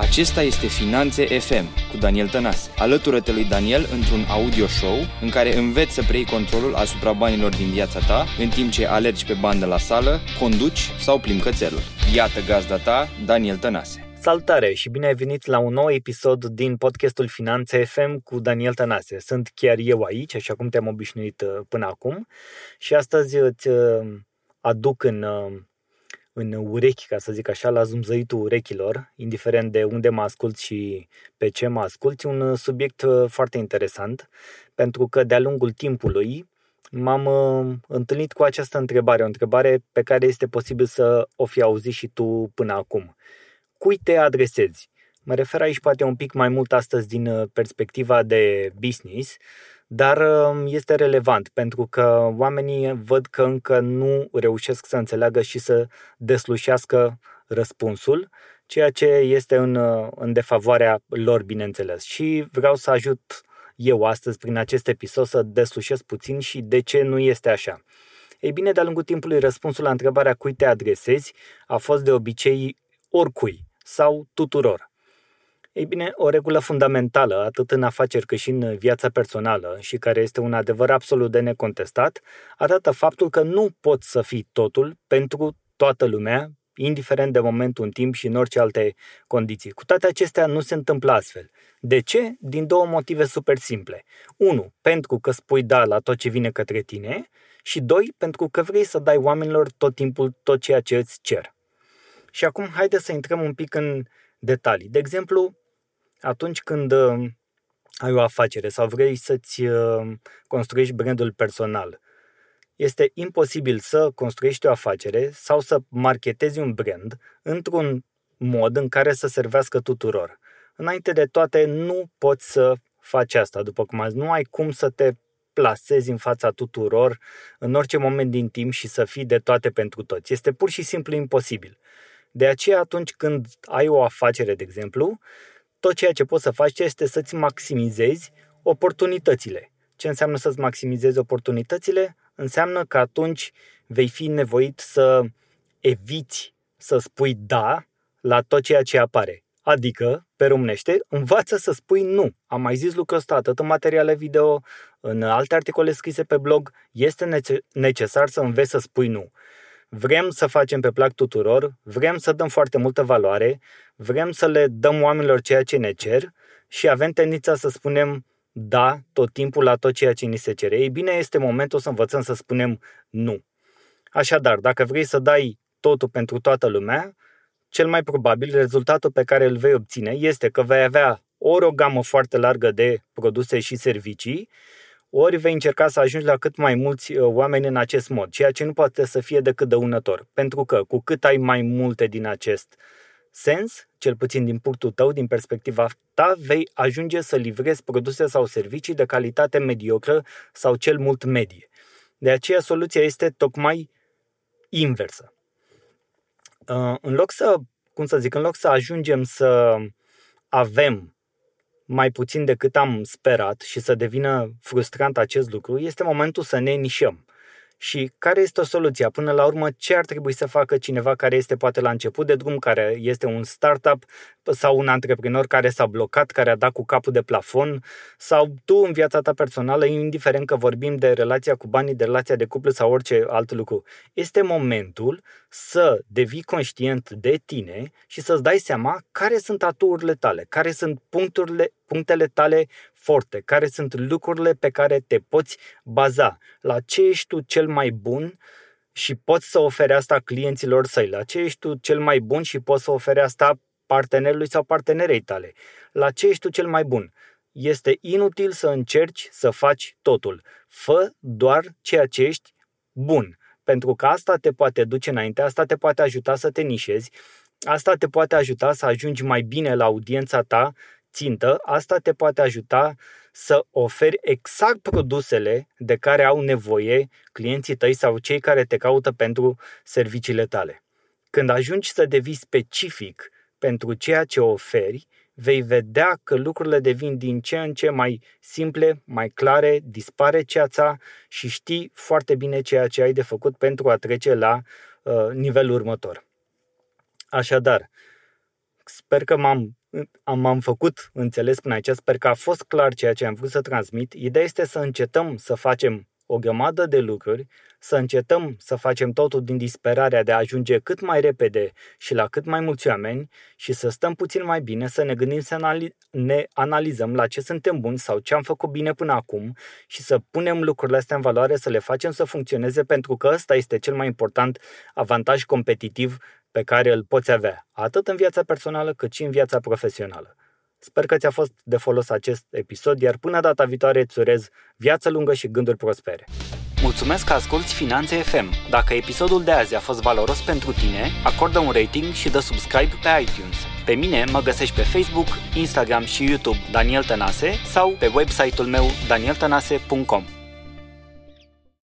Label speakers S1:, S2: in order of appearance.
S1: Acesta este Finanțe FM cu Daniel Tănase. Alătură-te lui Daniel într-un audio show în care înveți să preiei controlul asupra banilor din viața ta în timp ce alergi pe bandă la sală, conduci sau plimbi cățelul. Iată gazda ta, Daniel Tănase.
S2: Salutare și bine ai venit la un nou episod din podcastul Finanțe FM cu Daniel Tănase. Sunt chiar eu aici, așa cum te-am obișnuit uh, până acum și astăzi îți uh, aduc în uh, în urechi, ca să zic așa, la zumzăitul urechilor, indiferent de unde mă ascult și pe ce mă ascult, un subiect uh, foarte interesant, pentru că de-a lungul timpului m-am uh, întâlnit cu această întrebare, o întrebare pe care este posibil să o fi auzit și tu până acum. Cui te adresezi? Mă refer aici poate un pic mai mult astăzi din uh, perspectiva de business, dar um, este relevant pentru că oamenii văd că încă nu reușesc să înțeleagă și să deslușească răspunsul, ceea ce este în, uh, în defavoarea lor, bineînțeles. Și vreau să ajut eu astăzi, prin acest episod, să deslușesc puțin și de ce nu este așa. Ei bine, de-a lungul timpului, răspunsul la întrebarea cui te adresezi a fost de obicei oricui sau tuturor. Ei bine, o regulă fundamentală, atât în afaceri cât și în viața personală, și care este un adevăr absolut de necontestat, arată faptul că nu poți să fii totul pentru toată lumea, indiferent de momentul în timp și în orice alte condiții. Cu toate acestea nu se întâmplă astfel. De ce? Din două motive super simple. Unu, pentru că spui da la tot ce vine către tine și doi, pentru că vrei să dai oamenilor tot timpul tot ceea ce îți cer. Și acum haide să intrăm un pic în detalii. De exemplu, atunci când uh, ai o afacere sau vrei să-ți uh, construiești brandul personal, este imposibil să construiești o afacere sau să marketezi un brand într-un mod în care să servească tuturor. Înainte de toate, nu poți să faci asta, după cum azi. Nu ai cum să te plasezi în fața tuturor în orice moment din timp și să fii de toate pentru toți. Este pur și simplu imposibil. De aceea, atunci când ai o afacere, de exemplu, tot ceea ce poți să faci este să-ți maximizezi oportunitățile. Ce înseamnă să-ți maximizezi oportunitățile? Înseamnă că atunci vei fi nevoit să eviți să spui da la tot ceea ce apare. Adică, pe românește, învață să spui nu. Am mai zis lucrul ăsta atât în materiale video, în alte articole scrise pe blog, este necesar să înveți să spui nu. Vrem să facem pe plac tuturor, vrem să dăm foarte multă valoare, vrem să le dăm oamenilor ceea ce ne cer și avem tendința să spunem da tot timpul la tot ceea ce ni se cere. Ei bine, este momentul să învățăm să spunem nu. Așadar, dacă vrei să dai totul pentru toată lumea, cel mai probabil rezultatul pe care îl vei obține este că vei avea ori o gamă foarte largă de produse și servicii ori vei încerca să ajungi la cât mai mulți uh, oameni în acest mod, ceea ce nu poate să fie decât dăunător. Pentru că cu cât ai mai multe din acest sens, cel puțin din punctul tău, din perspectiva ta, vei ajunge să livrezi produse sau servicii de calitate mediocră sau cel mult medie. De aceea soluția este tocmai inversă. Uh, în loc să, cum să zic, în loc să ajungem să avem mai puțin decât am sperat și să devină frustrant acest lucru, este momentul să ne nișăm. Și care este o soluție? Până la urmă, ce ar trebui să facă cineva care este poate la început de drum, care este un startup sau un antreprenor care s-a blocat, care a dat cu capul de plafon sau tu în viața ta personală, indiferent că vorbim de relația cu banii, de relația de cuplu sau orice alt lucru. Este momentul să devii conștient de tine și să-ți dai seama care sunt aturile tale, care sunt puncturile, punctele tale forte, care sunt lucrurile pe care te poți baza, la ce ești tu cel mai bun și poți să oferi asta clienților săi, la ce ești tu cel mai bun și poți să oferi asta partenerului sau partenerei tale, la ce ești tu cel mai bun. Este inutil să încerci să faci totul. Fă doar ceea ce ești bun, pentru că asta te poate duce înainte, asta te poate ajuta să te nișezi, asta te poate ajuta să ajungi mai bine la audiența ta țintă, asta te poate ajuta să oferi exact produsele de care au nevoie clienții tăi sau cei care te caută pentru serviciile tale. Când ajungi să devii specific pentru ceea ce oferi, vei vedea că lucrurile devin din ce în ce mai simple, mai clare, dispare ceața și știi foarte bine ceea ce ai de făcut pentru a trece la uh, nivelul următor. Așadar, sper că m-am, am, am făcut înțeles până aici, sper că a fost clar ceea ce am vrut să transmit. Ideea este să încetăm să facem o grămadă de lucruri, să încetăm să facem totul din disperarea de a ajunge cât mai repede și la cât mai mulți oameni și să stăm puțin mai bine, să ne gândim să anali- ne analizăm la ce suntem buni sau ce am făcut bine până acum și să punem lucrurile astea în valoare, să le facem să funcționeze, pentru că ăsta este cel mai important avantaj competitiv pe care îl poți avea, atât în viața personală cât și în viața profesională. Sper că ți-a fost de folos acest episod, iar până data viitoare îți urez viață lungă și gânduri prospere. Mulțumesc că asculti Finanțe FM. Dacă episodul de azi a fost valoros pentru tine, acordă un rating și dă subscribe pe iTunes. Pe mine mă găsești pe Facebook, Instagram și YouTube Daniel Tănase sau pe website-ul meu danieltănase.com.